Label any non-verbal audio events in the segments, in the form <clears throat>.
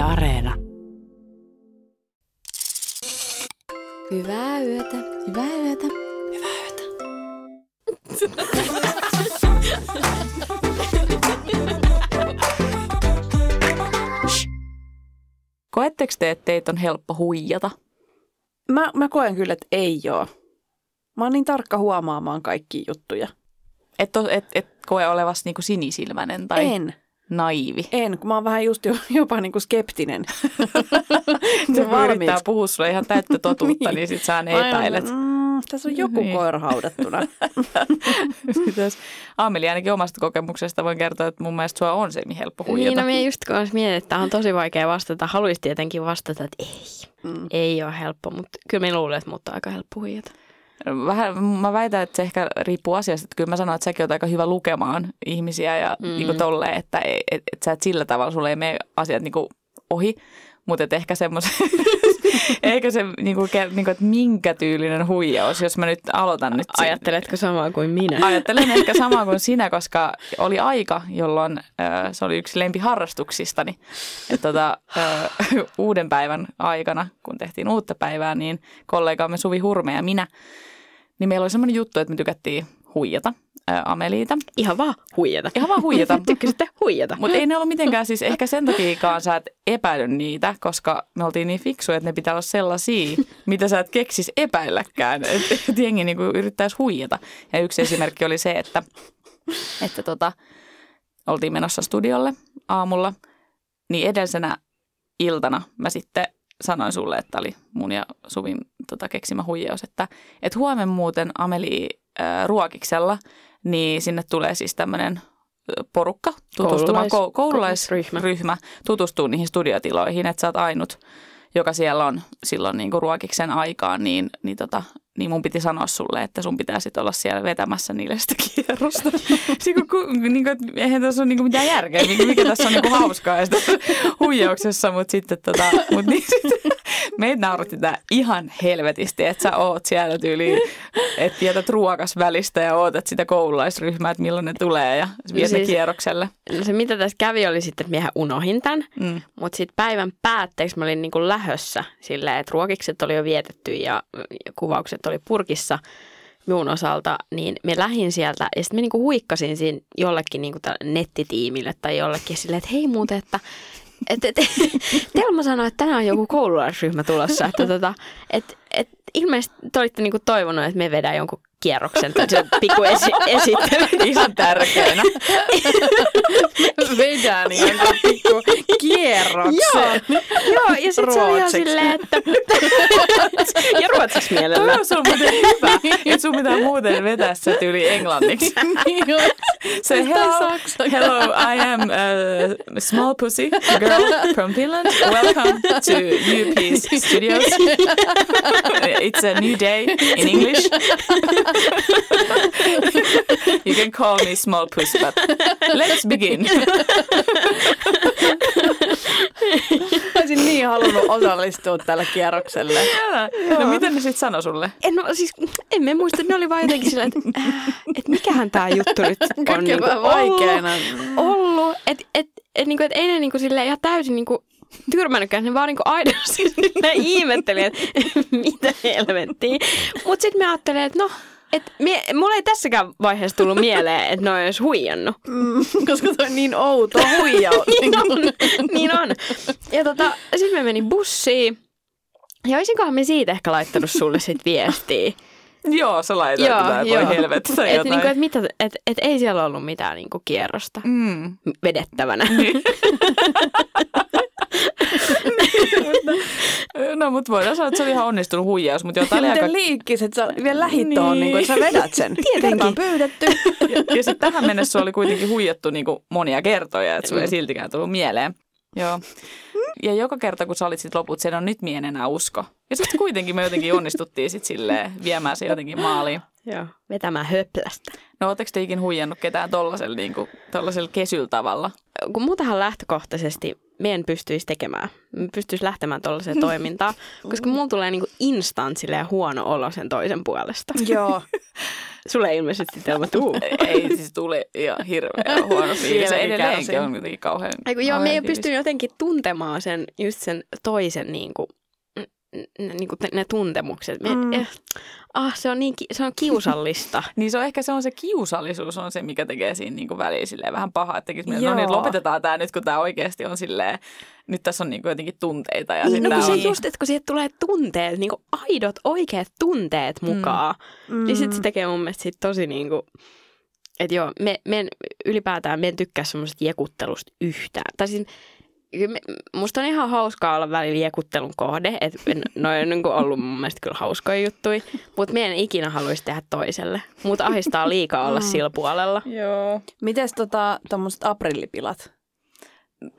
Yle Areena. Hyvää yötä. Hyvää yötä. Hyvää yötä. <laughs> Koetteko te, että teitä on helppo huijata? Mä, mä koen kyllä, että ei oo. Mä oon niin tarkka huomaamaan kaikki juttuja. Et, et, et koe olevasi niinku sinisilmäinen tai En. Naivi? En, kun mä oon vähän just jo, <laughs> jopa niin kuin skeptinen. <laughs> Se kun valmiiksi. yrittää puhua sulle ihan täyttä totuutta, <laughs> niin, niin sit sä Mä epäilet. Mm, tässä on joku Niin. niin. koira haudattuna. Aameli ainakin omasta kokemuksesta voin kertoa, että mun mielestä sua on semi helppo Niin, huijata. no minä just kanssa mietin, että tämä on tosi vaikea vastata. Haluaisi tietenkin vastata, että ei, Mm. ei ole helppo, mutta kyllä minä luulen, että mut on aika helppo huijata. Vähän, mä väitän, että se ehkä riippuu asiasta. Että kyllä mä sanon, että säkin oot aika hyvä lukemaan ihmisiä ja Mm. niin tolleen, että et, et, et sä et sillä tavalla, sulle ei mene asiat niin ohi. Mutta et ehkä semmoisen, <laughs> ehkä se, niin kuin, niin kuin, että minkä tyylinen huijaus, jos mä nyt aloitan nyt sen. Ajatteletko samaa kuin minä? Ajattelen ehkä <laughs> samaa kuin sinä, koska oli aika, jolloin äh, se oli yksi lempiharrastuksistani. Että tota, äh, <laughs> uuden päivän aikana, kun tehtiin uutta päivää, niin kollegamme Suvi Hurme ja minä, niin meillä oli semmoinen juttu, että me tykättiin huijata äh, Ameliita. Ihan vaan huijata. Ihan vaan huijata. <laughs> Tykkäsitte huijata. Mutta ei ne ollut mitenkään siis, ehkä sen takiakaan sä et epäily niitä, koska me oltiin niin fiksuja, että ne pitää olla sellaisia, mitä sä et keksis epäilläkään. Että et jengi niinku yrittäisi huijata. Ja yksi esimerkki oli se, että, että tota, oltiin menossa studiolle aamulla, niin edellisenä iltana mä sitten sanoin sulle, että oli mun ja Suvin tota, keksimä huijaus, että et huomenna muuten Ameli äh, ruokiksella, niin sinne tulee siis tämmöinen porukka tutustumaan, Koululais- Koululais, koululaisryhmä ryhmä. tutustuu niihin studiotiloihin, että sä oot ainut, joka siellä on silloin niin kuin ruokiksen aikaan, niin, niin, tota, niin mun piti sanoa sulle, että sun pitää sitten olla siellä vetämässä niille sitä kierrosta. <laughs> Siis kun, kun, niin kuin, eihän tässä ole niin kuin mitään järkeä, mikä, mikä tässä on niin kuin hauskaa ja sitä huijauksessa, mutta sitten tota, mut niin sitten, <laughs> meitä nauratti tää ihan helvetisti, että sä oot siellä tyyliin, että jätät ruokas välistä ja ootat sitä koululaisryhmää, että milloin ne tulee ja viet ne siis- kierrokselle. No se mitä tässä kävi oli sitten, että miehän unohin tämän. Mm. Mutta sitten päivän päätteeksi mä olin niinku lähössä silleen, että ruokikset oli jo vietetty ja, ja kuvaukset oli purkissa minun osalta, niin me lähdin sieltä ja sitten niinku huikkasin siinä jollekin niinku nettitiimille tai jollekin silleen, että hei muuten, että et, et, Telma sanoi, että tänään on joku koululaisryhmä tulossa, että tota, et, et, ilmeisesti te olitte niinku toivonut, että me vedään jonkun kierroksen tai se pikku esi- esittely. Ihan tärkeänä. <laughs> Vedään jonkun pikku kierroksen. Joo, ja sitten se oli ihan silleen, että... ruotsiksi mielellä. Toi on muuten hyvä, että sun pitää muuten vetää se tyyli englanniksi. <laughs> Se hello, hello, I am a small pussy girl from Finland. Welcome to UP Studios. It's a new day in English. You can call me small pussy, but let's begin. <laughs> Olisin niin halunnut <laughs> osallistua tällä kierrokselle. No miten ne sitten sanoi sulle? En, no, siis, en mä muista, ne oli vaan jotenkin sillä, että, äh, että mikähän tämä juttu nyt on Kaikki niinku vähän vaikeana. ollut. ollut. Että et, et, niinku, et ei ne niinku silleen ihan täysin niinku tyrmännytkään, ne vaan niinku aidosti <laughs> ne ihmetteli, että mitä helvettiä. Mutta sitten me ajattelin, että no, et mie, mulla ei tässäkään vaiheessa tullut mieleen, että ne olisi huijannut. Mm, koska toi on niin outo <laughs> huijaus. niin on. niin on. Ja tota, sitten me menin bussiin. Ja olisinkohan me siitä ehkä laittanut sulle sit viestiä. <laughs> Joo, sä laitoit Joo, tätä, joo. voi helvetti tai Että jotain. niinku, et mitä, et, et ei siellä ollut mitään niinku kierrosta Mm. vedettävänä. Niin. <laughs> no, mutta voidaan sanoa, että se oli ihan onnistunut huijaus, mutta jotain oli aika... Miten liikkis, että sä vielä lähit Niin. niin. niin että sä vedät sen. <laughs> Tietenkin. On pyydetty. Ja, ja sitten tähän mennessä oli kuitenkin huijattu niin kuin monia kertoja, että sulla ei siltikään tullut mieleen. Joo. Ja joka kerta, kun sä olit sit loput, sen on nyt mie en enää usko. Ja sitten kuitenkin me jotenkin onnistuttiin sit silleen viemään se jotenkin maaliin. Joo. Vetämään höplästä. No ootteko te ikin huijannut ketään tollasella, niin kuin, tollasella kesyllä tavalla? Kun muutahan lähtökohtaisesti me en pystyisi tekemään. Me pystyisi lähtemään tuollaiseen <laughs> toimintaan, koska mulla tulee niinku instant silleen huono olo sen toisen puolesta. <laughs> Joo. Sulle ilmeisesti Telma tuu. <laughs> Ei siis tuli ihan hirveän huono fiilis. Se edelleenkin kärsin. on jotenkin kauhean Eiku, joo, me ei pysty jotenkin tuntemaan sen, just sen toisen niin kuin, niin kuin ne tuntemukset. Me, Mm. mm. Ah, se on, niin, ki- se on kiusallista. <laughs> Niin se on ehkä se on se kiusallisuus on se, mikä tekee siinä niin kuin väliin silleen vähän pahaa, että tekisi no niin, lopetetaan tämä nyt, kun tämä oikeasti on silleen, nyt tässä on niin kuin jotenkin tunteita. Ja Niin, no kun se on, just, että kun siihen tulee tunteet, niin kuin aidot, oikeat tunteet mukaan, mm. niin sitten se tekee mun mielestä sit tosi niin kuin, että joo, me, me en, ylipäätään me en tykkää semmoisesta jekuttelusta yhtään. Tai siis, musta on ihan hauskaa olla välillä jekuttelun kohde, että noin on niin kuin ollut mun mielestä kyllä hauskoja juttuja, mutta me en ikinä haluaisi tehdä toiselle. Mutta ahistaa liikaa olla sillä puolella. Joo. Mites tota, tommoset aprillipilat?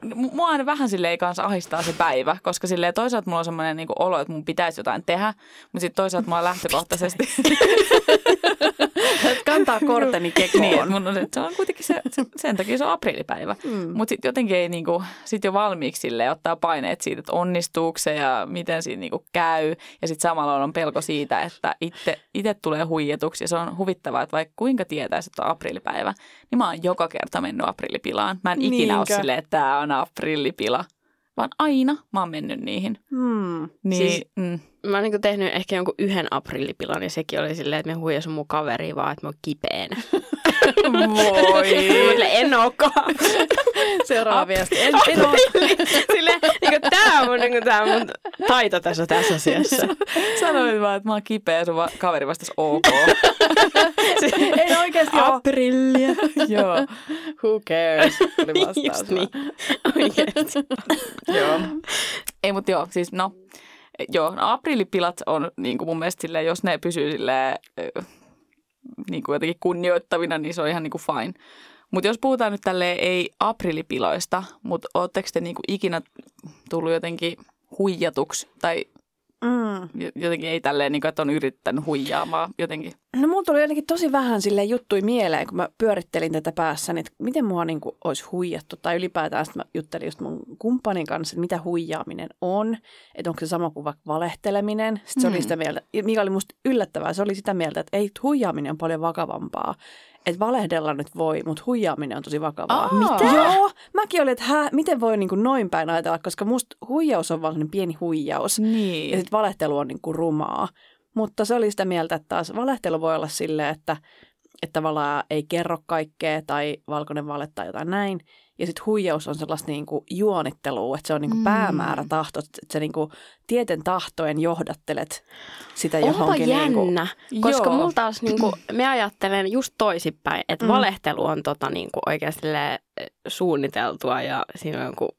M- Mua aina vähän silleen kanssa ahistaa se päivä, koska silleen toisaalta mulla on semmoinen niin olo, että mun pitäisi jotain tehdä, mutta sitten toisaalta mua lähtökohtaisesti... <laughs> <laughs> Kantaa korteni kekoon. niin, mun on, se on kuitenkin se, se, sen takia se on aprillipäivä. Mm. Mutta sitten jotenkin ei niinku, sit jo valmiiksi silleen ottaa paineet siitä, että onnistuuko se ja miten siinä niinku käy. Ja sitten samalla on pelko siitä, että itse tulee huijatuksi. Ja se on huvittavaa, että vaikka kuinka tietäisi, että on aprillipäivä, niin mä oon joka kerta mennyt aprillipilaan. Mä en ikinä ole Niinkö? silleen, että tämä on aprillipila. Vaan aina mä oon mennyt niihin. Hmm. Niin, Siis- mm. Mä oon niin tehnyt ehkä jonkun yhden aprillipilan ja sekin oli silleen, että me huijasi mun kaveri vaan, että mä oon kipeänä. <laughs> Voi. Sille en ookaan. Seuraava viesti. En, en oo. Sille, niin tää on mun, niin tää on mun taito tässä, tässä asiassa. Sanoin vaan, että mä oon kipeä ja sun va- kaveri vastasi ok. <laughs> en oikeasti oo. Aprillia. Joo. Who cares? Oli vastaus. Just niin. Oikeesti. Joo. Ei, mutta joo, siis no, joo, no aprillipilat on niin kuin mun mielestä silleen, jos ne pysyy silleen, niin kuin jotenkin kunnioittavina, niin se on ihan niin kuin fine. Mutta jos puhutaan nyt tälleen ei aprillipiloista, mutta ootteko te niin kuin ikinä tullut jotenkin huijatuksi tai Mm. jo- jotenkin ei tälleen, niin kuin, että on yrittänyt huijaamaan jotenkin? No mulla tuli jotenkin tosi vähän sille juttui mieleen, kun mä pyörittelin tätä päässä, että miten mua niin kuin olisi huijattu. Tai ylipäätään sit mä juttelin just mun kumppanin kanssa, että mitä huijaaminen on. Että onko se sama kuin vaikka valehteleminen. Sitten se Hmm. oli sitä mieltä, mikä oli musta yllättävää, se oli sitä mieltä, että ei, huijaaminen on paljon vakavampaa. Että valehdella nyt voi, mutta huijaaminen on tosi vakavaa. Aa. Mitä? Joo, mäkin olin, että hä, miten voi niin kuin noin päin ajatella, koska musta huijaus on vaan pieni huijaus. Ja Niin. sitten valehtelu on niin kuin rumaa. Mutta se oli sitä mieltä, että taas valehtelu voi olla silleen, että, että tavallaan ei kerro kaikkea tai valkoinen vale tai jotain näin. Ja sitten huijaus on sellaista niin kuin juonittelua, että se on niin kuin Mm. päämäärä tahto, että sä niin kuin tieten tahtoen johdattelet sitä Onpa johonkin. Niin kuin, jännä, koska Joo. mulla taas niinku, me ajattelen just toisinpäin, että Mm. valehtelu on tota, niinku, oikeasti silleen, eh, suunniteltua ja siinä on joku,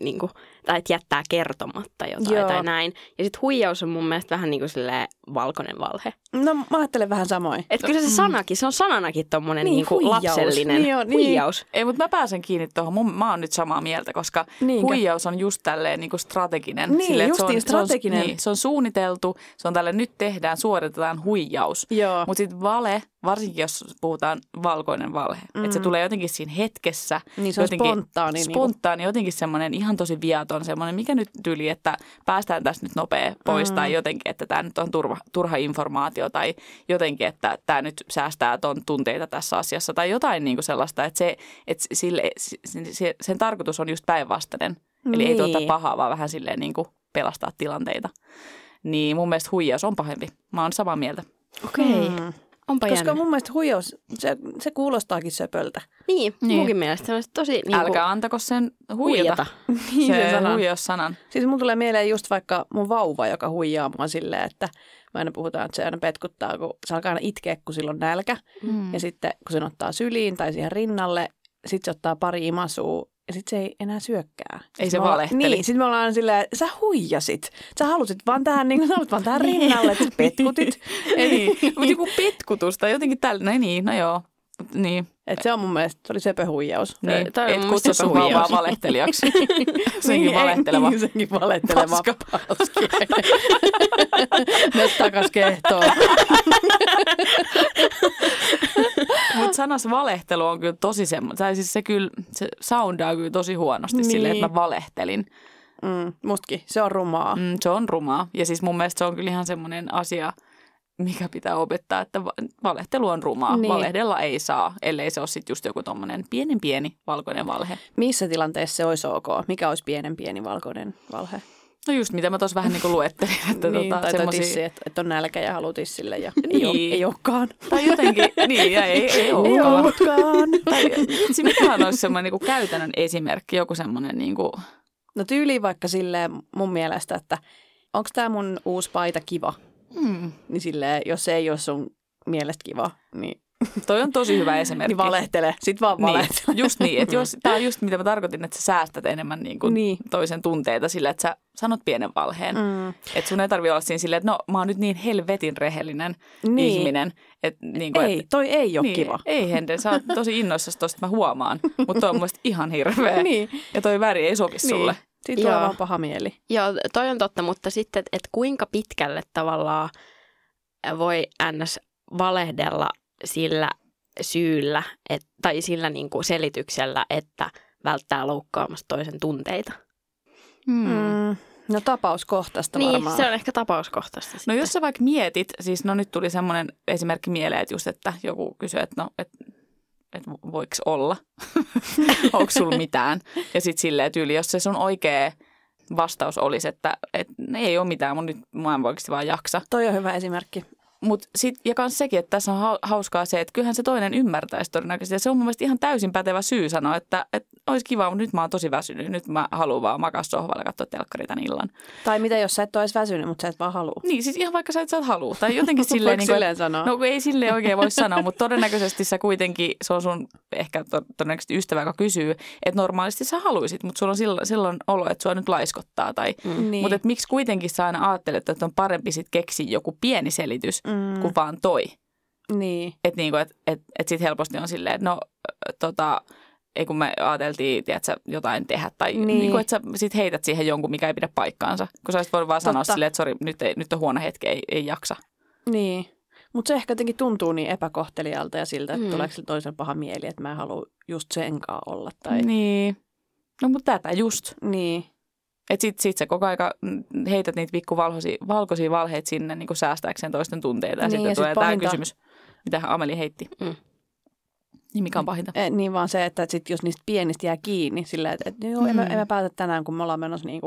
niinku, tai että jättää kertomatta jotain Joo. tai näin. Ja sitten huijaus on mun mielestä vähän niin kuin silleen valkoinen valhe. no mä ajattelen vähän samoin. Että kyllä se sanakin, se on sananakin tommonen Niin, niinku huijaus. lapsellinen Niin on, niin. huijaus. Ei, mutta mä pääsen kiinni tuohon. Mun, mä oon nyt samaa mieltä, koska Niinkö? huijaus on just tälleen niin kuin strateginen. Niin, että se on, strateginen. Se on, niin, se on suunniteltu, se on tälle nyt tehdään, suoritetaan huijaus. Mutta sitten vale, varsinkin jos puhutaan valkoinen valhe, mm. että se tulee jotenkin siinä hetkessä. Niin se on jotenkin spontaani, niin kuin- Spontaani, jotenkin semmoinen ihan tosi viaton, semmoinen, mikä nyt tyli, että päästään tästä nyt nopea pois, mm. tai jotenkin, että tämä nyt on turva, turha informaatio, tai jotenkin, että tämä nyt säästää ton tunteita tässä asiassa, tai jotain niin kuin sellaista, että, se, että sille, se, se, sen tarkoitus on just päinvastainen. Eli ei tuota pahaa, vaan vähän silleen niin kuin pelastaa tilanteita. Niin mun mielestä huijaus on pahempi. Mä oon samaa mieltä. Okei, okay. Mm. onpa Koska jännä. mun mielestä huijaus, se, se kuulostaakin söpöltä. Niin, Niin. munkin mielestä se on tosi niin kuin, Älkää antako sen huijata. huijata. <laughs> Niin sen Se sanan. huijaussanan. Siis mun tulee mieleen just vaikka mun vauva, joka huijaa mua silleen, että mä aina puhutaan, että se aina petkuttaa, kun se alkaa aina itkeä, kun sillä on nälkä. Mm. Ja sitten kun sen ottaa syliin tai siihen rinnalle, sitten se ottaa pari imasua ja sitten se ei enää syökkää. Ei se me olla- valehteli. Niin, sitten me ollaan aina silleen, sä huijasit. Sä halusit vaan tähän, niin, sä halusit vaan tähän <laughs> rinnalle, että sä petkutit. Niin, mutta joku petkutus tai jotenkin tällä, no niin, no joo. Niin, Et se on mun mielestä, se oli söpö huijaus. niin. on et mun kutsu mielestä sun huijaus. valehtelijaksi. <laughs> Senkin ei- valehteleva. Niin, senkin valehteleva Paska. paski. Nyt <laughs> takas kehtoon. Mutta sanas valehtelu on kyllä tosi semmoinen, tai siis se kyllä, se soundaa kyllä tosi huonosti niin. silleen, että Niin. mä valehtelin. Mm, mustakin, se on rumaa. Mm, se on rumaa. Ja siis mun mielestä se on kyllä ihan semmoinen asia, mikä pitää opettaa, että va- valehtelu on rumaa. Niin. Valehdella ei saa, ellei se ole sitten just joku tommonen pienen pieni valkoinen valhe. Missä tilanteessa se olisi ok? Mikä olisi pienen pieni valkoinen valhe? No just mitä mä tuossa vähän niin kuin luettelin. Että niin, tota, tai semmosia- tissi, että, että on nälkä ja haluaa tissille ja Niin. ei, ole, ei olekaan. Tai jotenkin, <laughs> niin ja ei, ei Ei olekaan. <laughs> Tai mikähän olisi semmoinen niin käytännön esimerkki, joku semmoinen niin kuin, No tyyliin vaikka silleen mun mielestä, että onko tämä mun uusi paita kiva? Hmm, Niin silleen, jos se ei ole sun mielestä kiva, niin, <laughs> toi on tosi hyvä esimerkki. niin valehtele. Sitten vaan valehtele. Niin, just niin, että jos, <laughs> tämä on just mitä mä tarkoitin, että sä säästät enemmän niin kuin Niin. toisen tunteita sillä, että sä sanot pienen valheen. Mm. Mm. Että sun ei tarvi olla siinä silleen, että no mä oon nyt niin helvetin rehellinen Niin. niin. ihminen. Että, niin kuin, Ei, toi ei ole niin, kiva. Ei Hende, sä oot tosi innoissasi tosta, mä huomaan. Mutta toi on mun ihan hirveä. <laughs> Niin. Ja toi väri ei sovi sulle. Siitä tulee vaan paha mieli. Joo, toi on totta, mutta sitten, että et kuinka pitkälle tavallaan voi ns. valehdella sillä syyllä et, tai sillä niin kuin selityksellä, että välttää loukkaamasta toisen tunteita. Hmm. Mm. No tapauskohtaista Niin, varmaan. se on ehkä tapauskohtaista No sitten. jos sä vaikka mietit, siis no nyt tuli semmoinen esimerkki mieleen, että just, että joku kysyy, että no, että että voiko olla, <laughs> onko sulla mitään. Ja sitten silleen tyyli, jos se sun oikea vastaus olisi, että, että ei ole mitään, mun nyt mä en oikeasti vaan jaksa. Toi on hyvä esimerkki. Mut sit, ja kans sekin, että tässä on hau- hauskaa se, että kyllähän se toinen ymmärtäisi todennäköisesti. Ja se on mun mielestä ihan täysin pätevä syy sanoa, että, että olisi kiva, mutta nyt mä oon tosi väsynyt. Nyt mä haluan vaan makaa sohvalle ja katsoa telkkaria tän illan. Tai mitä jos sä et edes väsynyt, mutta sä et vaan halua. Niin, siis ihan vaikka sä et sä et halua. Tai jotenkin <laughs> silleen, niin kuin, silleen sanoa? No ei silleen oikein voi sanoa, mutta todennäköisesti sä kuitenkin, se on sun ehkä to- todennäköisesti ystävä, joka kysyy, että normaalisti sä haluisit, mutta sulla on silloin, silloin olo, että sua nyt laiskottaa. Tai, Mm. Niin. Mutta et miksi kuitenkin sä aina ajattelet, että on parempi sit keksiä joku pieni selitys Mm. kuin vaan toi. Niin. Että niinku, et, et, et sit helposti on silleen, että no tota, ei kun me ajateltiin, tiedätkö, jotain tehdä. Tai Niin. niin. niinku, että sä sit heität siihen jonkun, mikä ei pidä paikkaansa. Kun sä olisit voinut vaan sanoa silleen, että sori, nyt, ei, nyt on huono hetki, ei, ei jaksa. Niin. Mutta se ehkä jotenkin tuntuu niin epäkohtelijalta ja siltä, että Mm. tuleeko sillä toisella paha mieli, että mä en halua just senkaan olla. Tai... Niin. No mutta tätä just. niin. Että sit, sit sä koko aika heität niitä pikku valkoisia, valheita sinne niin säästääkseen toisten tunteita. Ja Niin, sitten ja sit tulee tämä pahinta- kysymys, mitä Ameli heitti. Mm. Niin mikä on pahinta? Eh, niin vaan se, että sit jos niistä pienistä jää kiinni sillä, että, että joo, mm. en, mä, Mm. en mä päätä tänään, kun me ollaan menossa niin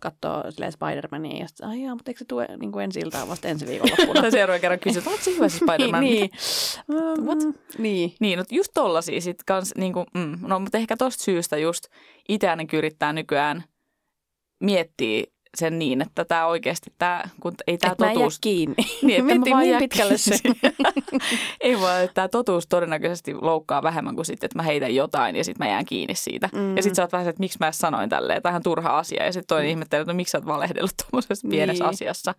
katsoa Spider-Mania. Ja sitten, ai jaa, mutta eikö se tue niin kuin ensi iltaan vasta ensi viikonloppuna? <laughs> Tai seuraavan kerran kysyt, oletko se hyvä se Spider-Man? niin, niin. What? Mm, niin. Niin, no just tollasia sit kans, niinku, mm, no mutta ehkä tosta syystä just itse ainakin yrittää nykyään miettiä sen niin, että tämä oikeasti, tää, kun ei tämä mä totuus... kiinni. <laughs> Niin, että mä Miettii, vaan niin jää pitkälle se. <laughs> ei vaan, että tämä totuus todennäköisesti loukkaa vähemmän kuin sitten, että mä heitän jotain ja sitten mä jään kiinni siitä. Mm. Ja sitten sä oot vähän että miksi mä sanoin tälleen, tämä ihan turha asia. Ja sitten toinen mm. ihmettelee, että no, miksi sä oot valehdellut tuommoisessa pienessä Niin. asiassa.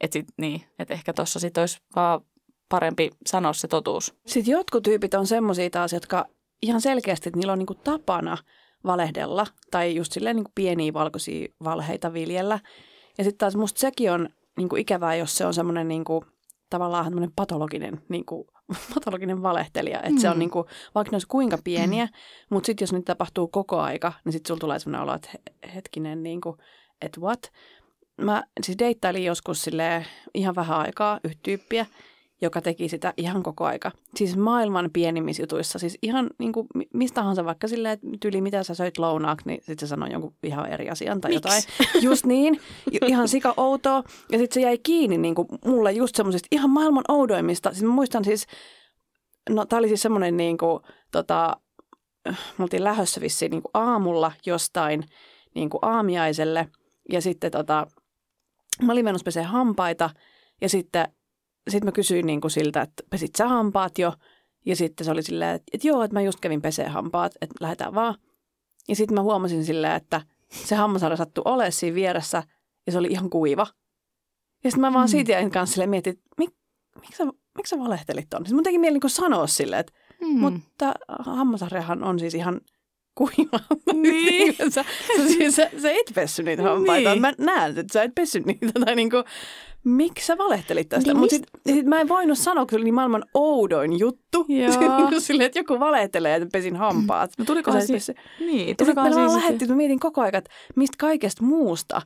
Että sit, niin, että ehkä tuossa sitten olisi vaan parempi sanoa se totuus. Sitten jotkut tyypit on semmoisia taas, jotka ihan selkeästi, että niillä on niinku tapana valehdella tai just silleen niinku pieniä valkoisia valheita viljellä. Ja sitten taas musta sekin on niinku ikävää, jos se on semmoinen niinku, tavallaan semmoinen patologinen, niinku, <laughs> patologinen valehtelija. Että mm. se on Mm. niinku, vaikka ne olisi kuinka pieniä, mm. mutta sitten jos niitä tapahtuu koko aika, niin sitten sulla tulee semmoinen olo, että he- hetkinen, niinku, että what? Mä siis deittailin joskus silleen ihan vähän aikaa yhtä tyyppiä, joka teki sitä ihan koko aika. Siis maailman pienimmissä jutuissa, siis ihan niin kuin, mi- mistä tahansa, vaikka silleen, että tyyli mitä sä söit lounaaksi, niin sitten se sanoi jonkun ihan eri asian tai Miks? jotain. Just niin, ihan sika outoa. Ja sitten se jäi kiinni niin kuin mulle just semmoisista ihan maailman oudoimmista. Siis mä muistan siis, no tää oli siis semmoinen niin kuin, tota, me oltiin lähdössä vissiin niin kuin aamulla jostain niin kuin aamiaiselle. Ja sitten tota, mä olin menossa pesee hampaita ja sitten sit mä kysyin niin kuin siltä, että pesit sä hampaat jo? Ja sitten se oli silleen, että, että joo, että mä just kävin pesee hampaat, että lähdetään vaan. Ja sitten mä huomasin silleen, että se hammasharja sattui olemaan siinä vieressä ja se oli ihan kuiva. Ja sitten mä vaan Mm. siitä jäin kanssa silleen mietin, että mik, miksi sä, miksi sä valehtelit ton? Sitten mun teki mieli niin sanoa silleen, että Mm. mutta hammasharjahan on siis ihan kuiva. Niin. sä, sä, sä, sä et pessy niitä hampaita. Niin. Mä näen, että sä et pessy niitä. Tai niinku, miksi sä valehtelit tästä? Niin Mutta sit, sit mä en voinut sanoa, kun se oli niin maailman oudoin juttu. <laughs> Joo. Silleen, että joku valehtelee, että pesin hampaat. No sä et siis, niin, vaan siis, lähdettiin, että mä mietin koko ajan, että mistä kaikesta muusta.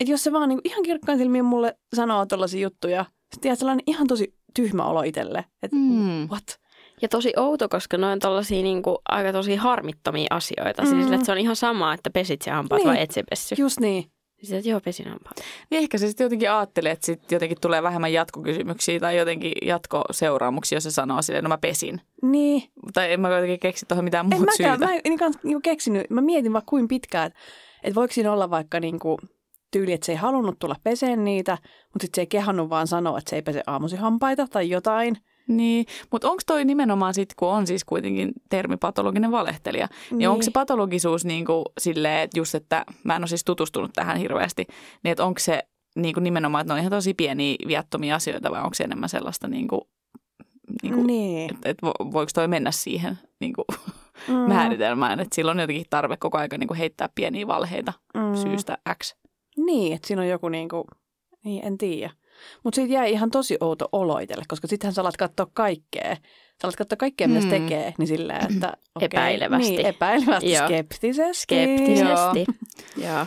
Että jos se vaan niinku ihan kirkkain silmiin mulle sanoo tollaisia juttuja, Sitten jää sellainen ihan tosi tyhmä olo itselle, että Mm. what? Ja tosi outo, koska ne on tollasia niinku, aika tosi harmittomia asioita. Mm. Siis, että se on ihan sama, että pesit se hampaat Niin. vai et se pessy. Just niin. Siis, että joo, pesin hampaat. Niin ehkä se sitten jotenkin ajattelee, että sitten jotenkin tulee vähemmän jatkokysymyksiä tai jotenkin jatkoseuraamuksia, jos se sanoo silleen, no mä pesin. Niin. Tai en mä jotenkin keksi tuohon mitään En muuta mäkään, syytä. mä en kans niinku keksinyt, mä mietin vaan kuin pitkään, että, että voiko siinä olla vaikka niinku tyyli, että se ei halunnut tulla peseen niitä, mutta sitten se ei kehannut vaan sanoa, että se ei pese aamusi hampaita tai jotain. Niin, mutta onko toi nimenomaan sitten, kun on siis kuitenkin termi patologinen valehtelija, niin, Niin. onko se patologisuus niin kuin silleen, että just, että mä en ole siis tutustunut tähän hirveästi, niin että onko se niin kuin nimenomaan, että ne on ihan tosi pieniä viattomia asioita vai onko se enemmän sellaista niin kuin, niin kuin niin. että, että vo- voiko toi mennä siihen niin kuin Mm. määritelmään, että silloin on jotenkin tarve koko ajan niin kuin heittää pieniä valheita Mm. syystä X. Niin, että siinä on joku niinku, niin en tiedä. Mutta siitä jäi ihan tosi outo olo itselle, koska sittenhän sä alat katsoa kaikkea. Sä alat katsoa kaikkea, mitä se Mm. tekee, niin silleen, että <clears throat> okei, Epäilevästi. Niin, epäilevästi, Joo. skeptisesti. Skeptisesti. Joo.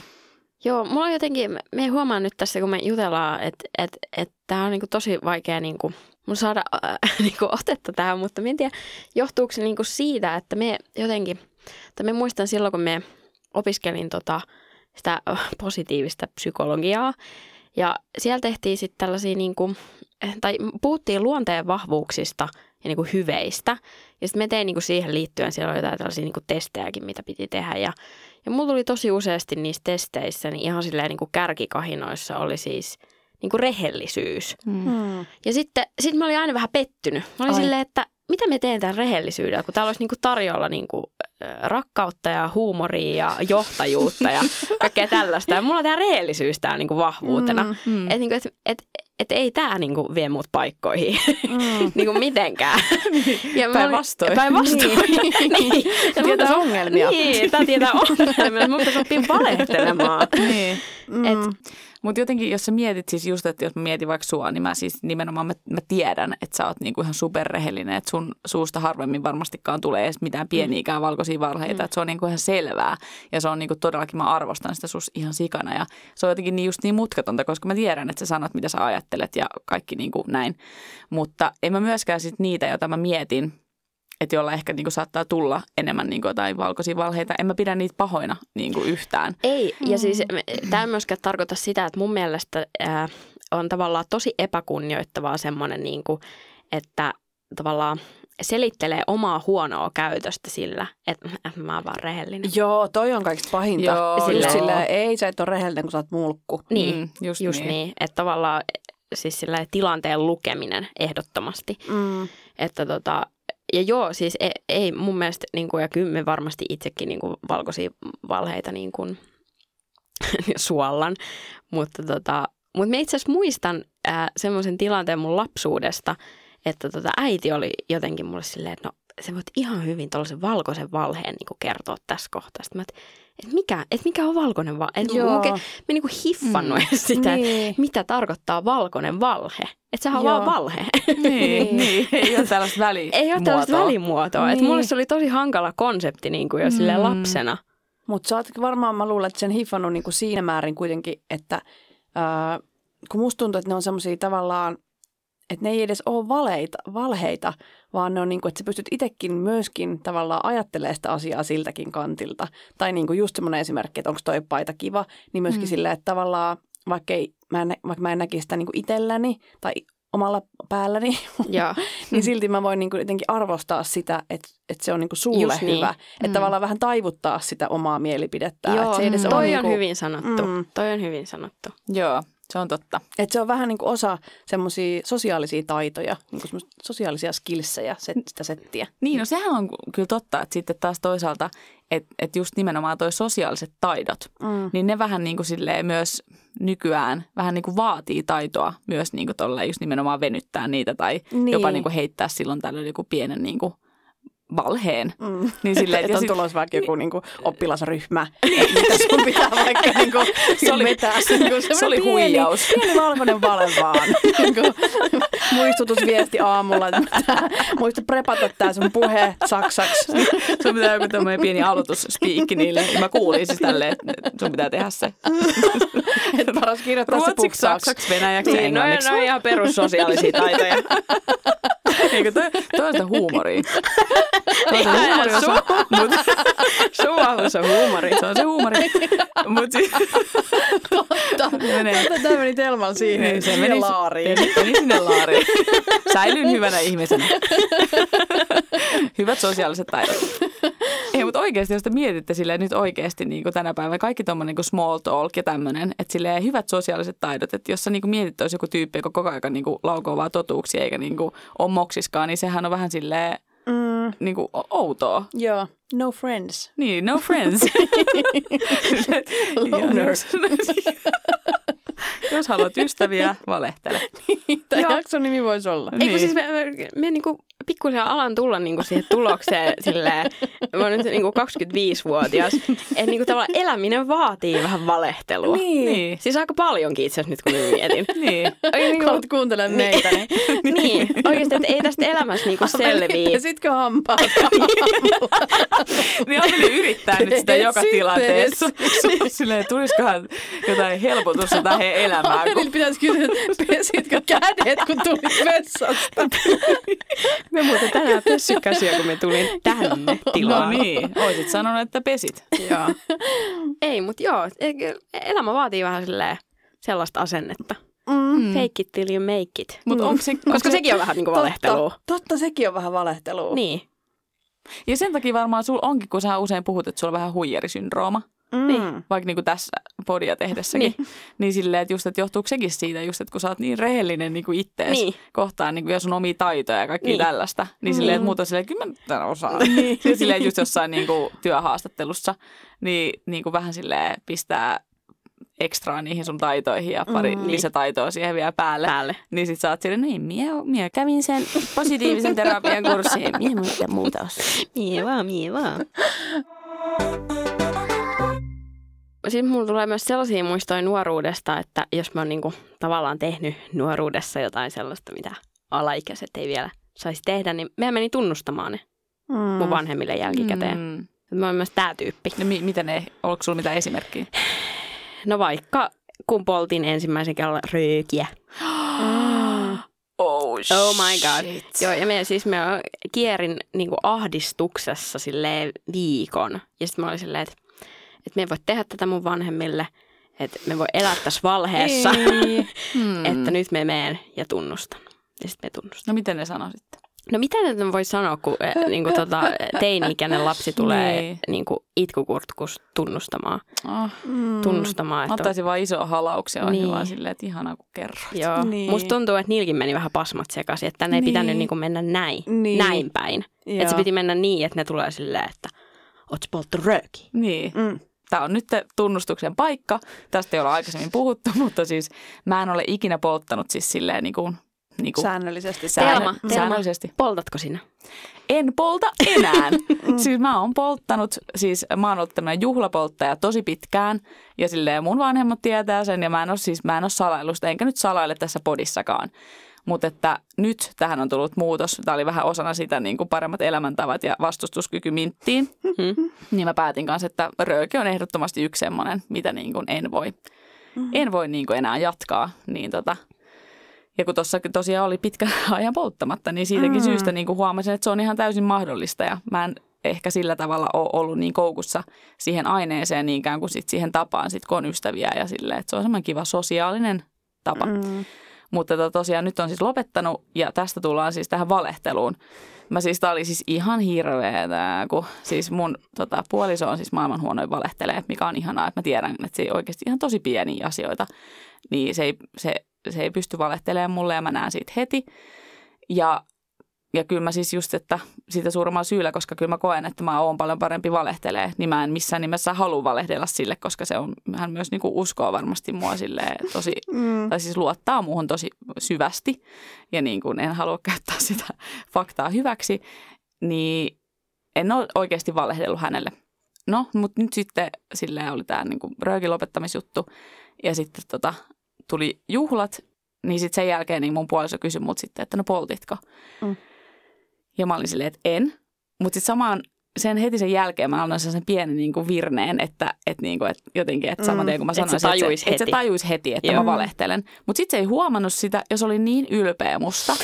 Joo, mulla on jotenkin, me huomaan nyt tässä, kun me jutellaan, että et, et tämä on niinku tosi vaikea niinku, mun saada äh, <laughs> niinku otetta tähän, mutta mä en tiedä, johtuuko se niinku siitä, että me jotenkin, tai me muistan silloin, kun me opiskelin tota, sitä äh, positiivista psykologiaa, ja siellä tehtiin sitten tällaisia, niinku, eh, tai puhuttiin luonteen vahvuuksista ja niinku hyveistä, ja sitten me tein niinku siihen liittyen, siellä oli jotain tällaisia niinku testejäkin, mitä piti tehdä, ja ja mulla tuli tosi useasti niissä testeissä, niin ihan silleen niin kuin kärkikahinoissa oli siis niin kuin rehellisyys. Mm. Ja sitten sit mä olin aina vähän pettynyt. Mä olin Ai. silleen, että mitä me teen tämän rehellisyydellä, kun täällä olisi niin kuin tarjolla niin kuin, äh, rakkautta ja huumoria ja johtajuutta ja <laughs> kaikkea tällaista. Ja mulla on tämä rehellisyys täällä niin kuin vahvuutena. Mm. Mm. Että niin et, et, et ei tämä niin kuin vie mut paikkoihin Mm. <laughs> niin kuin mitenkään. <laughs> Ja Päinvastoin. Päinvastoin. niin. Tämä tietää ongelmia. Niin, tämä tietää ongelmia. Pitäisi oppia valehtelemaan. niin. Mm. Et, Mutta jotenkin, jos sä mietit siis just, että jos mä mietin vaikka sua, niin mä siis nimenomaan mä, mä tiedän, että sä oot niinku ihan superrehellinen, että sun suusta harvemmin varmastikaan tulee edes mitään pieniäkään valkoisia valheita, Mm. että se on niinku ihan selvää. Ja se on niinku todellakin, mä arvostan sitä sus ihan sikana. Ja se on jotenkin niin just niin mutkatonta, koska mä tiedän, että sä sanot, mitä sä ajattelet ja kaikki niinku näin, mutta en mä myöskään sit niitä, joita mä mietin, että joilla ehkä niinku saattaa tulla enemmän niinku jotain valkoisia valheita. En mä pidä niitä pahoina niinku yhtään. Ei, ja siis tämä ei myöskään tarkoita sitä, että mun mielestä ää, on tavallaan tosi epäkunnioittavaa semmoinen, niin kuin, että tavallaan selittelee omaa huonoa käytöstä sillä, että mä oon vaan rehellinen. Joo, toi on kaikista pahinta. Joo, Just joo. silleen, ei sä et ole rehellinen, kun sä oot mulkku. Niin, Mm, just, just niin. Että tavallaan siis sillä tilanteen lukeminen ehdottomasti. Mm. Että tota, ja joo, siis ei, ei mun mielestä, niin kuin, ja kyllä me varmasti itsekin niin kuin, valkoisia valheita niin kuin, <laughs> suollan, mutta tota, mutta mä itse asiassa muistan semmoisen tilanteen mun lapsuudesta, että tota, äiti oli jotenkin mulle silleen, että no sä voit ihan hyvin tuollaisen valkoisen valheen niin kuin kertoa tässä kohtaa. Sitten mä, että et mikä, et mikä on valkoinen valhe? Et Joo. mä oikein, mä niin kuin hiffannut mm. <laughs> sitä, Niin. mitä tarkoittaa valkoinen valhe. Että sehän on Joo. vaan valhe. <laughs> Niin, niin. Ei ole tällaista <laughs> välimuotoa. Ei ole tällaista välimuotoa. Niin. Niin. mulle se oli tosi hankala konsepti niin kuin jo mm. silleen lapsena. Mutta sä oot varmaan, mä luulen, että sen hiffannut niinku siinä määrin kuitenkin, että ää, kun musta tuntuu, että ne on semmoisia tavallaan, että ne ei edes ole valeita, valheita, vaan ne on niinku, että sä pystyt itsekin myöskin tavallaan ajattelemaan sitä asiaa siltäkin kantilta. Tai niinku just semmoinen esimerkki, että onko toi paita kiva, niin myöskin mm. silleen, että tavallaan vaikka, ei, mä en, nä- vaikka mä en näkisi sitä niinku itselläni tai omalla päälläni, <laughs> Ja, niin silti mä voin niinku jotenkin arvostaa sitä, että, että se on niinku sulle Just niin. hyvä. Että Mm. tavallaan vähän taivuttaa sitä omaa mielipidettä. joo, että se ei edes toi ole on niinku, hyvin sanottu. Mm. Toi on hyvin sanottu. Joo, se on totta. Että se on vähän niinku osa semmoisia sosiaalisia taitoja, niinku semmosia sosiaalisia skillsejä, set, sitä settiä. Niin, no sehän on kyllä totta, että sitten taas toisaalta, että, että just nimenomaan toi sosiaaliset taidot, Mm. niin ne vähän niin kuin silleen myös nykyään vähän niin kuin vaatii taitoa myös niin kuin just nimenomaan venyttää niitä tai Niin. jopa niin kuin heittää silloin tällöin joku pienen niin kuin valheen. Mm. Niin silleen, Että on sit- tulossa vaikka joku niinku oppilasryhmä, <laughs> että mitä sun pitää vaikka <laughs> niinku Se oli- vetää. Niinku se oli pieni, huijaus. <laughs> Pieni valkoinen vale vaan. Niinku, muistutusviesti aamulla, että muista prepata tää sun puhe saksaksi. sun pitää joku tämmöinen pieni aloitusspiikki niille. Ja mä kuulin siis tälleen, että sun pitää tehdä se. Että paras kirjoittaa se Ruotsiksi, puksaaksi. saksaksi, venäjäksi ja Niin, no, englanniksi. no ihan perussosiaalisia taitoja. Eikö toi, toi on sitä huumoria. Toi on se Ihan huumoriosa. Mut, on huumori. se on se huumori. Mut Totta. menee. Tämä meni Telman siihen, Niin, siihen meni, laariin. Meni, meni sinne laariin. Säilyn hyvänä ihmisenä. Hyvät sosiaaliset taidot. Ei, mutta oikeasti, jos te mietitte silleen nyt oikeasti niin kuin tänä päivänä, kaikki tuommoinen niin small talk ja tämmöinen, että silleen hyvät sosiaaliset taidot, että jos sä niin kuin mietit, että olisi joku tyyppi, joka koko ajan niin kuin laukoo vaan totuuksia eikä niin kuin ole moksiskaan, niin sehän on vähän silleen Mm, niin kuin outoa. joo, no friends. Niin, no friends. <laughs> Loner. jos, haluat ystäviä, valehtele. Tämä Joo. jakson nimi voisi olla. Ei kun siis me, me, me niinku pikkuhiljaa alan tulla niinku siihen tulokseen <laughs> silleen, mä oon nyt niinku 25-vuotias, että niinku tavallaan eläminen vaatii vähän valehtelua. Niin. Siis aika paljonkin itse asiassa nyt kun mä mietin. <laughs> Niin. Oikein Kun olet kuuntelemaan meitä, niin <laughs> niin, oikeasti, että ei tästä elämässä niinku selviä. Pesitkö hampaat? Niin Amelie yrittää nyt sitä joka Sitten. tilanteessa. Silleen, tulisikohan jotain helpotusta tähän elämään. Amelille Kun... pitäisi kysyä, että pesitkö kädet, kun tulit vessasta? Me muuten tänään pessy käsiä, kun me tulin tänne No tilaan. niin, oisit sanonut, että pesit. Joo. Ei, mutta joo, e- elämä vaatii vähän silleen sellaista asennetta. Mm. Fake it till you make it. Mutta Mm. onko se, onko Koska se, sekin on vähän niin kuin valehtelua. Totta, totta, sekin on vähän valehtelua. Niin. Ja sen takia varmaan sul onkin, kun sä usein puhut, että sulla on vähän huijarisyndrooma. Mm. Niin. Vaikka niin kuin tässä podia tehdessäkin. Niin. <laughs> niin silleen, että just, että johtuuko sekin siitä, just, että kun sä oot niin rehellinen niin kuin ittees Niin. kohtaan niin kuin, ja sun omia taitoja ja kaikki Niin. niin. tällaista, niin silleen, että muuta silleen, kyllä mä tämän osaan. Niin. <laughs> Ja silleen just jossain niin kuin, työhaastattelussa, niin, niin kuin vähän silleen pistää ekstraa niihin sun taitoihin ja pari Mm. mm. lisätaitoa siihen vielä päälle. Päälle. Niin sit sä oot silleen, ei, mie, mie kävin sen positiivisen terapian kurssin, mie muuta muuta osaa. Mie vaan, mie vaan. <laughs> Sitten mulla tulee myös sellaisia muistoja nuoruudesta, että jos mä oon niinku tavallaan tehnyt nuoruudessa jotain sellaista, mitä alaikäiset ei vielä saisi tehdä, niin mehän meni tunnustamaan ne Mm. mun vanhemmille jälkikäteen. Mm. Mä oon myös tää tyyppi. No, mi- miten ne, oliko sulla mitään esimerkkiä? No vaikka kun poltin ensimmäisen kerran röökiä. <gasps> Oh, Oh my god. shit. Joo, ja me siis me kierin niin kuin ahdistuksessa silleen viikon. Ja sitten mä olin silleen, että, että me ei voi tehdä tätä mun vanhemmille. Että me voi elää tässä valheessa. Ei. <laughs> Hmm. että nyt me meen ja tunnustan. Ja sitten me tunnustan. No miten ne sanoi sitten? No mitä nyt voi sanoa, kun eh, niin kuin, tota, <laughs> teini-ikäinen lapsi tulee Niin. niin kuin itkukurtkus tunnustamaan. Oh. Mm. tunnustamaan Mä että ottaisin vaan iso halauksia, on Niin. vaan silleen, että ihanaa kun kerroit. Joo. Niin. Musta tuntuu, että niilläkin meni vähän pasmat sekaisin, että tänne ei Niin. pitänyt niin kuin mennä näin, Niin. näin päin. Että se piti mennä niin, että ne tulee silleen, että oot sä polttu rööki. Niin. Mm. Tämä on nyt tunnustuksen paikka. Tästä ei olla aikaisemmin puhuttu, <laughs> mutta siis mä en ole ikinä polttanut siis silleen niin kuin, niin kuin Säännöllisesti. Telma, Telma. säännöllisesti. Poltatko sinä? En polta enää. <laughs> siis mä oon polttanut, siis mä oon ollut tämmöinen juhlapolttaja tosi pitkään ja silleen mun vanhemmat tietää sen ja mä en ole siis, mä en ole salailusta enkä nyt salaile tässä podissakaan. Mutta että nyt tähän on tullut muutos. Tämä oli vähän osana sitä niin kuin paremmat elämäntavat ja vastustuskyky minttiin. Hmm? Niin mä päätin kanssa, että rööki on ehdottomasti yksi semmoinen, mitä niin kuin en voi, en voi niin kuin enää jatkaa. Niin tota, ja kun tuossa tosiaan oli pitkä <laughs> ajan polttamatta, niin siitäkin Mm. syystä niin kuin huomasin, että se on ihan täysin mahdollista. Ja mä en ehkä sillä tavalla ole ollut niin koukussa siihen aineeseen niinkään kuin sit siihen tapaan, sit kun on ystäviä ja silleen, että se on semmoinen kiva sosiaalinen tapa. Mm. Mutta tota, tosiaan nyt on siis lopettanut ja tästä tullaan siis tähän valehteluun. Mä siis, tää oli siis ihan hirveetä, kun siis mun tota, puoliso on siis maailman huonoin valehtelee, mikä on ihanaa, että mä tiedän, että se oikeasti ihan tosi pieniä asioita, niin se ei, se, se ei pysty valehtelemaan mulle ja mä näen siitä heti. Ja, ja kyllä mä siis just, että siitä suuremmalla syyllä, koska kyllä mä koen, että mä oon paljon parempi valehtelee, niin mä en missään nimessä halua valehdella sille, koska se on, hän myös niin kuin uskoo varmasti mua silleen tosi <laughs> Mm. tai siis luottaa muuhun tosi syvästi ja niin kuin en halua käyttää <laughs> sitä faktaa hyväksi, niin en ole oikeasti valehdellut hänelle. No, mutta nyt sitten silleen oli tämä niinku röökin lopettamisjuttu ja sitten tota, tuli juhlat, niin sitten sen jälkeen niin mun puoliso kysyi mut sitten, että no poltitko? Mm. Ja mä olin silleen, että en. Mutta sitten samaan sen heti sen jälkeen mä annoin sen pienen niin kuin virneen, että, että, niin kuin, että jotenkin, että saman tien kun mä Mm. Et se sanoin, että, se, että se heti. tajuisi heti, että Joo. mä valehtelen. Mutta sitten se ei huomannut sitä ja se oli niin ylpeä musta. <laughs>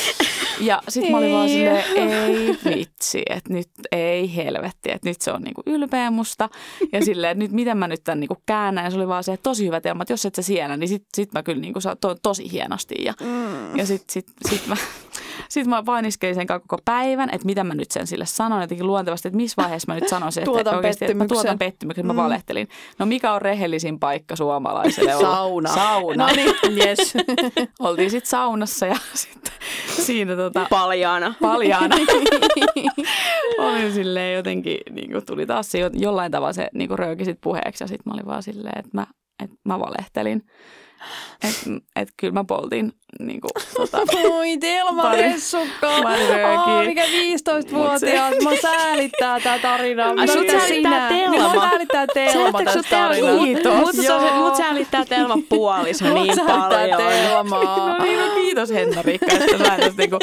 Ja sitten mä olin vaan Ei. silleen, ei vitsi, että nyt ei helvetti, että nyt se on niinku ylpeä musta. Ja silleen, että nyt miten mä nyt tämän niinku käännän. Ja se oli vaan se, että tosi hyvä teema, että jos et sä siellä, niin sit, sit mä kyllä niinku saan to, tosi hienosti. Ja, Mm. ja sitten sit, sit mä, sit mä painiskelin sen kanssa koko päivän, että mitä mä nyt sen sille sanon. Jotenkin luontevasti, että missä vaiheessa mä nyt sanoisin, että Tuotan oikeasti, että mä pettymyksen. tuotan pettymyksen, mä Mm. valehtelin. No mikä on rehellisin paikka suomalaiselle? Sauna. Sauna. No niin, yes. <laughs> Oltiin sitten saunassa ja <laughs> sitten siinä tota, Paljaana. paljaana. <laughs> olin silleen jotenkin, niin kuin tuli taas se jo- jollain tavalla se niin kuin rööki sit puheeksi ja sitten mä olin vaan silleen, että mä, että mä valehtelin. Että et kyllä mä poltin niin kuin, <laughs> tota, Oi Telma Pari- Ressukka. mikä 15-vuotias. Mä säälittää tää tarina. Ai, Mitä sut sinä? säälittää Niin Telma. mua säälittää Telma tästä? Kiitos. Mut, se, mut säälittää Telma puoliso Mua niin säälittää paljon. Telmaa. <laughs> No niin, no kiitos Henna-Riikka, että sä tästä niinku,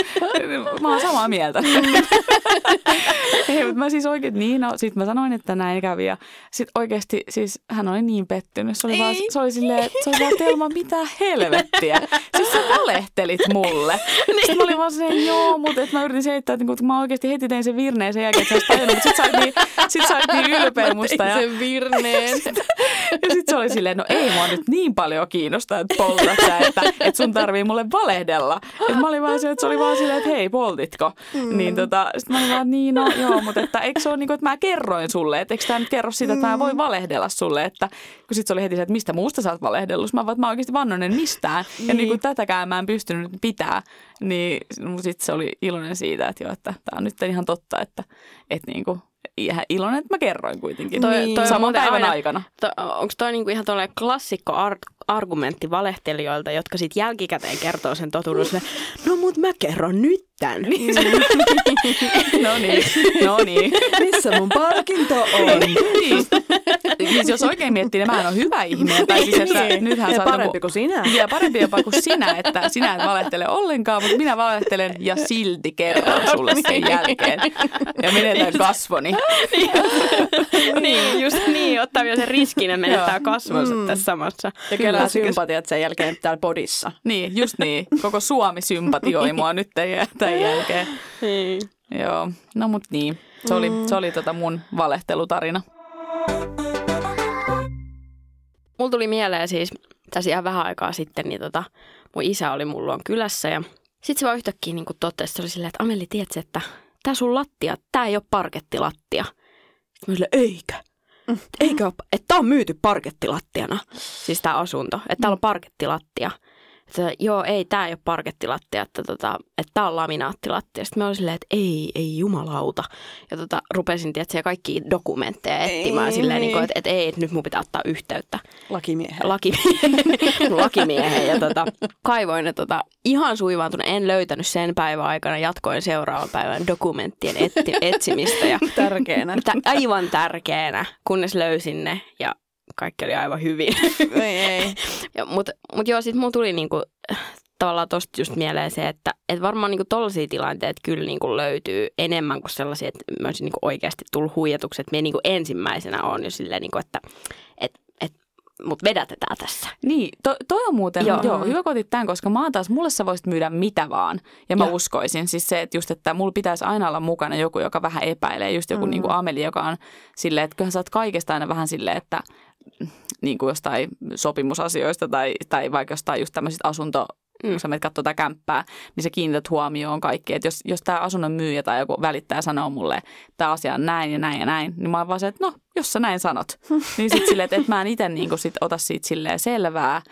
mä oon samaa mieltä. <laughs> Ei, mutta mä siis oikein, niin no, sit mä sanoin, että näin kävi ja sit oikeesti siis hän oli niin pettynyt. Se oli, vaan, Ei. se oli silleen, se oli vaan Telma, mitä helvettiä. Siis sä valehtelit mulle. <laughs> Sitten mä olin vaan silleen, joo, mutta että mä yritin selittää, että, niinku, että mä oikeasti heti tein sen virneen sen jälkeen, että sä olisit tajunnut, mutta sit sä olit niin, sit sä olit niin ylpeä musta. Tein Ja, sen virneen. <laughs> ja sitten se oli silleen, no ei mua nyt niin paljon kiinnosta, että poltat sä, että, että sun tarvii mulle valehdella. Et mä olin vaan se, että se oli vaan silleen, että hei, poltitko? Mm. Niin tota, sitten mä olin vaan, niin no joo, mutta että eikö se ole niin kuin, että mä kerroin sulle, että eikö tämä nyt kerro sitä, että mä voin valehdella sulle, että kun sitten se oli heti se, että mistä muusta sä oot valehdellut. Mä vaan, että mä oikeasti vannonen mistään. Ja niin kuin tätäkään mä en pystynyt pitää. Niin sitten se oli iloinen siitä, että joo, että tämä on nyt ihan totta, että, että niin kuin, ihan iloinen, että mä kerroin kuitenkin. Toi- Niin. toi Saman päivän aina- aikana. To, onko toi niinku ihan tolleen klassikko ar- argumentti valehtelijoilta, jotka sitten jälkikäteen kertoo sen totuuden, no mut mä kerron nyt tän. <laughs> No niin, no niin. Missä mun palkinto on? niin. Siis jos oikein miettii, niin mähän on hyvä ihminen. Tai siis, että Niin. nythän Ja parempi joku- kuin sinä. Ja parempi jopa kuin sinä, että sinä et valehtele ollenkaan, mutta minä valehtelen ja silti kerron sulle sen jälkeen. Ja menetän kasvoni. niin, just niin, ottaa vielä sen riskin ja menettää Joo. kasvonsa Mm. tässä samassa. Ja kyllä sympatiat sen jälkeen täällä podissa. Niin, just niin. Koko Suomi sympatioi mua nyt tämän- tämän jälkeen. Niin. Joo, no mut niin. Se oli, se oli tota mun valehtelutarina. Mulla tuli mieleen siis tässä ihan vähän aikaa sitten, niin tota, mun isä oli mulla on kylässä ja sitten se vaan yhtäkkiä niin totesi, se oli silleen, että Ameli, tiedätkö, että tää sun lattia, tää ei ole parkettilattia. Sitten mä silleen, eikä. Eikä ole, että tää on myyty parkettilattiana, siis tää asunto, että täällä on parkettilattia. Että, joo, ei, tää ei ole parkettilattia, että, tota, että tää on laminaattilattia. Sitten mä olin silleen, että ei, ei jumalauta. Ja tota, rupesin, tiedätkö, kaikki dokumentteja etsimään Ei, silleen, niin kuin, että, että ei, että nyt mun pitää ottaa yhteyttä Lakimiehen. lakimiehen, <laughs> lakimiehen ja tota, kaivoin ne tota, ihan suivaantunut. En löytänyt sen päivän aikana, jatkoin seuraavan päivän dokumenttien etti, etsimistä ja Tärkeänä. tä, aivan tärkeänä, kunnes löysin ne ja kaikki oli aivan hyvin. <laughs> ei, ei. Mutta mut joo, sitten mulla tuli niinku, tavallaan tosta just mieleen se, että et varmaan niinku tollaisia tilanteita kyllä niinku löytyy enemmän kuin sellaisia, että mä olisin niinku oikeasti tullut huijatuksi, että me niinku ensimmäisenä on jo silleen, niinku, että et, et, mut vedätetään tässä. Niin, to, toi on muuten, Joo. joo. hyvä kun otit tämän, koska mä taas, mulle sä voisit myydä mitä vaan. Ja mä Joo. uskoisin siis se, että just, että mulla pitäisi aina olla mukana joku, joka vähän epäilee. Just joku mm. niin kuin Ameli, joka on silleen, että kyllähän sä oot kaikesta aina vähän silleen, että niin kuin jostain sopimusasioista tai, tai vaikka jostain just tämmöisistä asunto, Mm. kun sä menet katsoa tätä kämppää, niin sä kiinnität huomioon kaikki. Että jos, jos tämä asunnon myyjä tai joku välittäjä sanoo mulle, että tämä asia on näin ja näin ja näin, niin mä oon vaan se, että no, jos sä näin sanot. <laughs> niin sitten silleen, että et mä en itse niin sit ota siitä silleen selvää,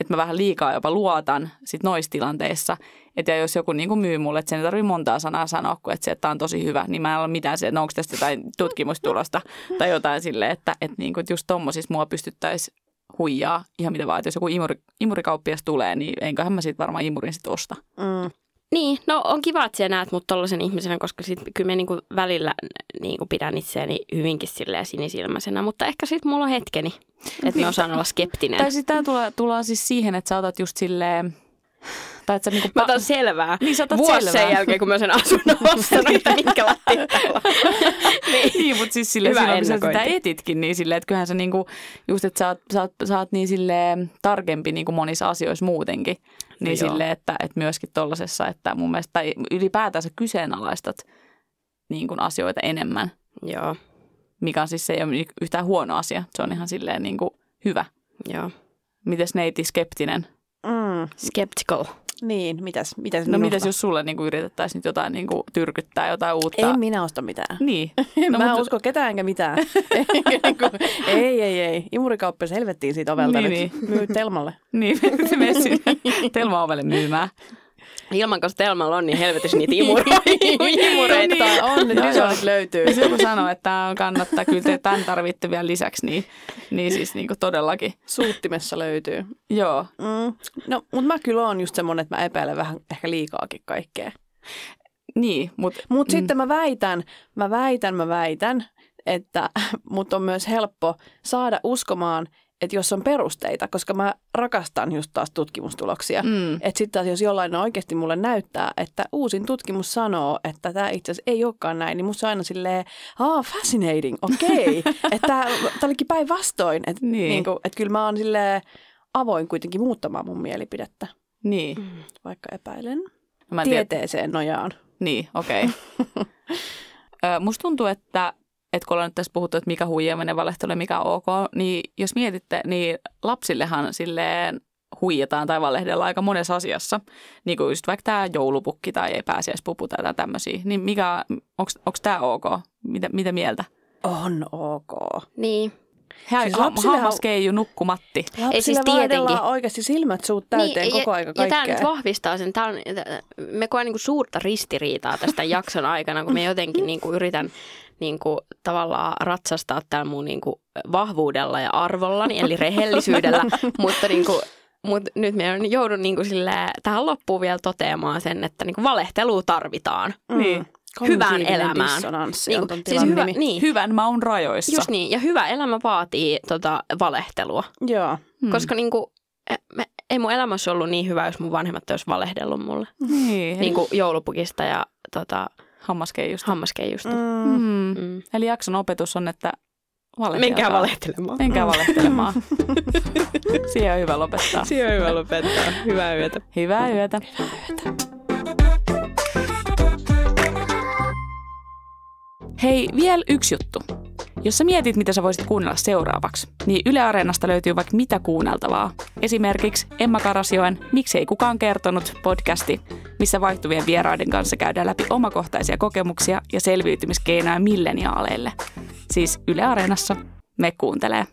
että mä vähän liikaa jopa luotan sit noissa tilanteissa. Että ja jos joku niin kuin myy mulle, että sen ei tarvitse montaa sanaa sanoa, kun että se, että tämä on tosi hyvä, niin mä en ole mitään se, että onko tästä jotain tutkimustulosta tai jotain silleen, että, että, niin kuin, että just tommosissa mua pystyttäisiin huijaa ihan mitä vaan. Että jos joku imuri, imurikauppias tulee, niin enköhän mä siitä varmaan imurin sitten osta. Mm. Niin, no on kiva, että sä näet mut tollasen ihmisenä, koska sit kyllä mä niinku välillä niinku pidän itseäni hyvinkin silleen sinisilmäisenä, mutta ehkä sit mulla on hetkeni, että mä osaan olla skeptinen. Tai sitten tämä tulee, tulee siis siihen, että sä otat just silleen, tai että sä niinku... Mä otan selvää. Niin, sä otat Vuosi selvää. sen jälkeen, kun mä sen asunnon <laughs> ostanut, että täällä on. <laughs> niin. niin, mutta siis silleen, Hyvä silloin, kun sä sitä etitkin, niin silleen, että kyllähän sä niinku, just, että sä oot, sä oot, sä oot niin silleen tarkempi niinku monissa asioissa muutenkin. Niin silleen, että, että myöskin tollasessa, että mun mielestä, tai ylipäätään sä kyseenalaistat niin kuin asioita enemmän, Joo, mikä on siis se ei ole yhtään huono asia. Se on ihan silleen niin kuin hyvä. joo. Mites neiti skeptinen? Mm, Skeptical. niin, mitäs, mitäs No mitäs jos sulle niin kuin yritettäisiin nyt jotain niin kuin tyrkyttää, jotain uutta? En minä osta mitään. Niin. <laughs> No, mä en mutta- usko ketään enkä mitään. <laughs> Niinku- ei, ei, ei. Imurikauppias helvettiin siitä ovelta Niin, nyt. niin. Myy Telmalle. Niin, <laughs> se menee sinne Telma ovelle myymään. Ilman, koska Telmalla on niin helvetissä niitä <laughs> imureita. Niin, on, ne dysonit löytyy. Jos joku sanoo, että tämä on kannattaa, kyllä te tämän tarvitte vielä lisäksi, niin, niin siis niin kuin todellakin. Suuttimessa löytyy. Joo, Mm. No, mutta mä kyllä oon just semmonen, että mä epäilen vähän ehkä liikaakin kaikkea. niin, mutta Mutta mm. sitten mä väitän, mä väitän, mä väitän, että mut on myös helppo saada uskomaan, että jos on perusteita, koska mä rakastan just taas tutkimustuloksia. mm, Että sitten taas jos jollain oikeasti mulle näyttää, että uusin tutkimus sanoo, että tämä itse asiassa ei olekaan näin, niin musta on aina silleen, ah, fascinating, okei. Okay. <laughs> että tämä olikin päinvastoin. Että Niin. niinku, et kyllä mä oon silleen avoin kuitenkin muuttamaan mun mielipidettä, niin. vaikka epäilen. Mä tiedä. Tieteeseen nojaan. Niin, okei. <laughs> Okay. Musta tuntuu, että, että kun ollaan nyt tässä puhuttu, että mikä huijaaminen, valehtelu ja mikä on ok, niin jos mietitte, niin lapsillehan silleen huijataan tai valehdellaan aika monessa asiassa. Niin kuin just vaikka tämä joulupukki tai pääsiäispupu tai tämmöisiä. Niin mikä, onko tämä ok? Mitä, mitä mieltä? On ok. Niin. Hä, Siis lapsillehan- hammaskeiju, nukkumatti. Lapsille siis siis tietenkin. oikeasti silmät suut täyteen Niin, koko ja, aika Ja tämä kaikkea. nyt vahvistaa sen. Tää on, me koen niin suurta ristiriitaa tästä jakson aikana, kun me jotenkin <laughs> niin kuin yritän niin kuin, tavallaan ratsastaa tällä mun niin kuin, vahvuudella ja arvollani, eli rehellisyydellä, <laughs> mutta niin kuin, mut nyt me joudun niin kuin, silleen, tähän loppuun vielä toteamaan sen, että niin kuin, valehtelua tarvitaan. Niin. Hyvään elämään. Niin on ton siis hyvä, nimi. niin, Hyvän maun rajoissa. just niin. Ja hyvä elämä vaatii tota, valehtelua, Joo. hmm. koska niin kuin, me, ei mun elämässä ollut niin hyvä, jos mun vanhemmat olisi valehdellut mulle. Niin, Niin kuin joulupukista ja tota, hammaskeijusta. hammaskeijusta. Mm. Mm. Mm. Eli jakson opetus on, että. Menkää valehtelemaan. Menkää valehtelemaan. <laughs> Siihen on hyvä lopettaa. Siihen on hyvä lopettaa. Hyvää yötä. Hyvää yötä. Hei, vielä yksi juttu. Jos sä mietit, mitä sä voisit kuunnella seuraavaksi, niin Yle Areenasta löytyy vaikka mitä kuunneltavaa. Esimerkiksi Emma Karasjoen Miksi ei kukaan kertonut podcasti, missä vaihtuvien vieraiden kanssa käydään läpi omakohtaisia kokemuksia ja selviytymiskeinoja milleniaaleille. Siis Yle Areenassa me kuuntelee.